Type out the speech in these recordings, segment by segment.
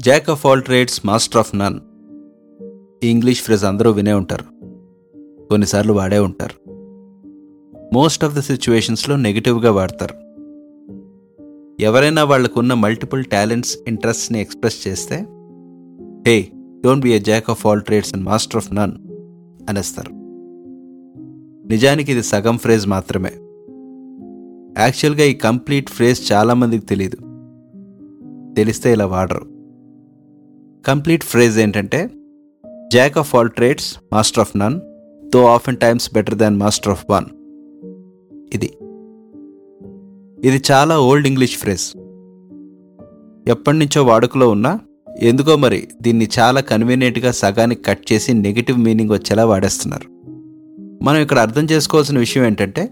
Jack of all trades master of none ఈ English phrase అందరూ వినే ఉంటారు. కొన్నిసార్లు వాడే ఉంటారు. మోస్ట్ ఆఫ్ ద సిచ్యువేషన్స్లో నెగిటివ్గా వాడతారు. ఎవరైనా వాళ్ళకున్న మల్టిపుల్ టాలెంట్స్ ఇంట్రెస్ట్ని ఎక్స్ప్రెస్ చేస్తే hey don't be a jack of all trades and master of none అనేస్తారు. నిజానికి ఇది సగం ఫ్రేజ్ మాత్రమే. యాక్చువల్గా ఈ కంప్లీట్ ఫ్రేజ్ చాలామందికి తెలియదు తెలిస్తే ఇలా వాడరు. కంప్లీట్ ఫ్రేజ్ ఏంటంటే jack of all trades master of none though of and times better than master of one ఇది. ఇది చాలా ఓల్డ్ ఇంగ్లీష్ ఫ్రేజ్ ఎప్పటి నుంచో వాడుకలో ఉన్నా ఎందుకో మరి దీన్ని చాలా కన్వీనియంట్గా సగానికి కట్ చేసి నెగిటివ్ మీనింగ్ వచ్చేలా వాడేస్తున్నారు. మనం ఇక్కడ అర్థం చేసుకోవాల్సిన విషయం ఏంటంటే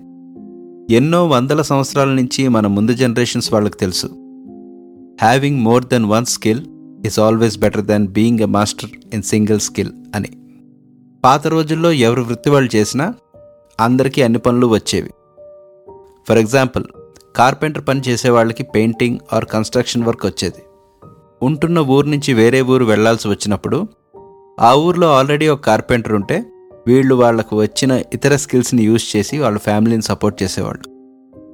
ఎన్నో వందల సంవత్సరాల నుంచి మన ముందు జనరేషన్స్ వాళ్ళకి తెలుసు. Having more than one skill is always better than being a master in single skill అని. పాత రోజుల్లో ఎవరు వృత్తి వాళ్ళు చేసినా అందరికీ అన్ని పనులు వచ్చేవి. ఫర్ ఎగ్జాంపుల్ కార్పెంటర్ పని చేసే వాళ్ళకి పెయింటింగ్ ఆర్ కన్స్ట్రక్షన్ వర్క్ వచ్చేది. ఉంటున్న ఊరు నుంచి వేరే ఊరు వెళ్ళాల్సి వచ్చినప్పుడు ఆ ఊర్లో ఆల్రెడీ ఒక కార్పెంటర్ ఉంటే వీళ్ళు వాళ్ళకు వచ్చిన ఇతర స్కిల్స్ని యూజ్ చేసి వాళ్ళ ఫ్యామిలీని సపోర్ట్ చేసేవాళ్ళు.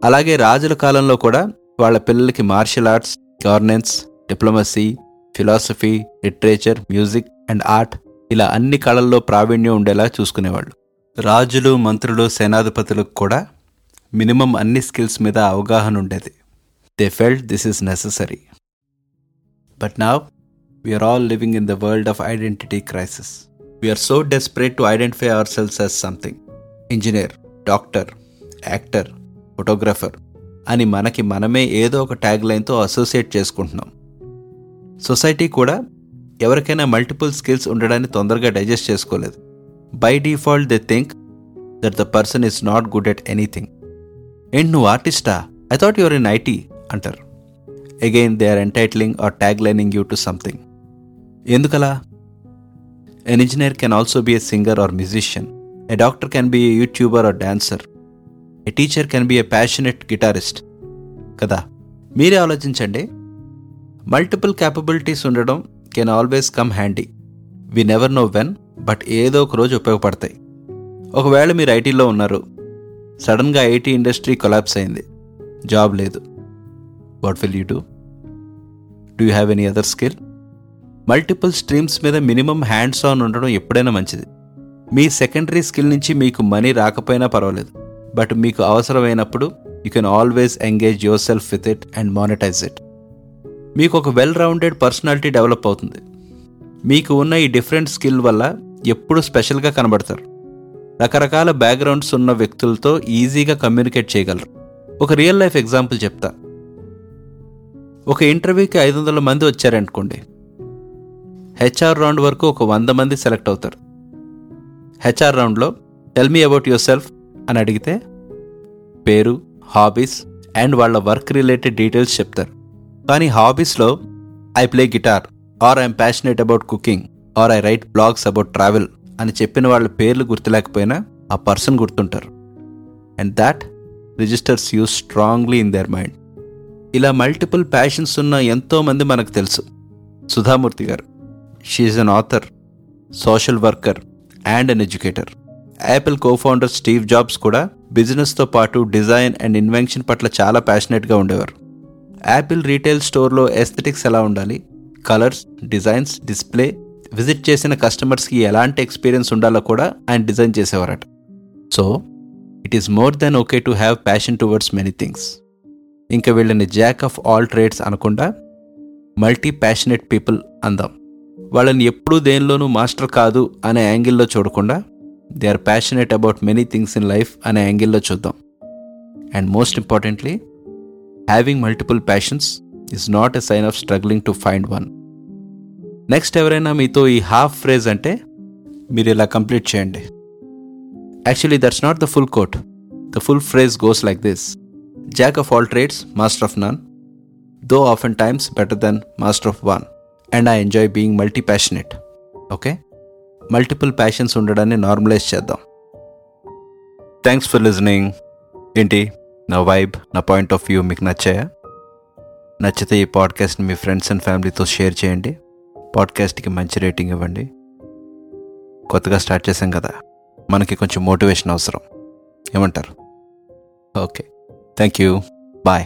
అలాగే రాజుల కాలంలో కూడా వాళ్ళ పిల్లలకి martial arts governance diplomacy philosophy literature music and art ఇలా అన్ని కళల్లో ప్రావీణ్యం ఉండేలా చూసుకునేవాళ్ళు. రాజులు మంత్రులు సేనాధిపతులకు కూడా మినిమం అన్ని స్కిల్స్ మీద అవగాహన ఉండేది. They felt this is necessary but now we are all living in the world of identity crisis we are so desperate to identify our selves as something engineer doctor actor photographer అని మనకి మనమే ఏదో ఒక tag లైన్తో associate చేసుకుంటున్నాం. Society కూడా ఎవరికైనా multiple skills ఉండడాన్ని తొందరగా డైజెస్ట్ చేసుకోలేదు. By default they think that the person is not good at anything and నువ్వు ఆర్టిస్టా I thought you're in IT అంటారు. Again they are entitling or tag lining you to something ఎందుకలా? An engineer can also be a singer or musician a doctor can be a YouTuber or dancer a teacher can be a passionate guitarist కదా? మీరే ఆలోచించండి. Multiple capabilities ఉండడం can always come handy we never know when but ఏదో ఒక రోజు ఉపయోగపడతాయి. ఒకవేళ మీరు ఐటీలో ఉన్నారు సడన్గా ఐటీ ఇండస్ట్రీ కొలాప్స్ అయింది జాబ్ లేదు. What will you do do you have any other skill multiple streams మీద మినిమం హ్యాండ్స్ ఆన్ ఉండడం ఎప్పుడైనా మంచిది. మీ సెకండరీ స్కిల్ నుంచి మీకు మనీ రాకపోయినా పర్వాలేదు. బట్ మీకు అవసరమైనప్పుడు you can always engage your self with it and monetise it మీకు ఒక వెల్ రౌండెడ్ పర్సనాలిటీ డెవలప్ అవుతుంది. మీకు ఉన్న ఈ డిఫరెంట్ స్కిల్ వల్ల ఎప్పుడు స్పెషల్గా కనబడతారు. రకరకాల బ్యాక్గ్రౌండ్స్ ఉన్న వ్యక్తులతో ఈజీగా కమ్యూనికేట్ చేయగలరు. ఒక రియల్ లైఫ్ ఎగ్జాంపుల్ చెప్తా. ఒక ఇంటర్వ్యూకి ఐదు వందల మంది వచ్చారనుకోండి. హెచ్ఆర్ రౌండ్ వరకు ఒక వంద మంది సెలెక్ట్ అవుతారు. హెచ్ఆర్ రౌండ్లో tell me about your self అని అడిగితే పేరు హాబీస్ అండ్ వాళ్ళ వర్క్ రిలేటెడ్ డీటెయిల్స్ చెప్తారు. కానీ హాబీస్లో I play guitar or I'm passionate about cooking or I write blogs about travel అని చెప్పిన వాళ్ళ పేర్లు గుర్తులేకపోయినా ఆ person గుర్తుంటారు. And that registers you strongly in their mind. ఇలా మల్టిపుల్ ప్యాషన్స్ ఉన్న ఎంతోమంది మనకు తెలుసు. సుధామూర్తి గారు she is an author social worker and an educator. Apple cofounder Steve Jobs కూడా బిజినెస్తో పాటు డిజైన్ అండ్ ఇన్వెన్షన్ పట్ల చాలా ప్యాషనెట్గా ఉండేవారు. యాపిల్ రీటైల్ స్టోర్లో ఎస్థెటిక్స్ ఎలా ఉండాలి? కలర్స్ డిజైన్స్ డిస్ప్లే విజిట్ చేసిన కస్టమర్స్కి ఎలాంటి ఎక్స్పీరియన్స్ ఉండాలో కూడా ఆయన design చేసేవారట. So it is more than okay to have passion towards many things ఇంకా వీళ్ళని జాక్ ఆఫ్ ఆల్ ట్రేడ్స్ అనకుండా మల్టీ ప్యాషనెట్ పీపుల్ అందాం. వాళ్ళని ఎప్పుడూ దేనిలోనూ మాస్టర్ కాదు అనే యాంగిల్లో చూడకుండా they are passionate about many things in life అనే యాంగిల్లో చూద్దాం. And most importantly having multiple passions is not a sign of struggling to find one next ఎవరైనా మీతో ఈ హాఫ్ ఫ్రేజ్ అంటే మీరు ఇలా కంప్లీట్ చేయండి. Actually that's not the full quote the full phrase goes like this jack of all trades master of none though of and times better than master of one and I enjoy being multi passionate okay multiple passions ఉండడాన్ని normalise చేద్దాం. Thanks for listening ఏంటి నా vibe నా point of view మీకు నచ్చాయా? నచ్చితే ఈ పాడ్కాస్ట్ని మీ ఫ్రెండ్స్ అండ్ ఫ్యామిలీతో షేర్ చేయండి. పాడ్కాస్ట్కి మంచి రేటింగ్ ఇవ్వండి. కొత్తగా స్టార్ట్ చేసాం కదా మనకి కొంచెం మోటివేషన్ అవసరం. ఏమంటారు? Okay thank you bye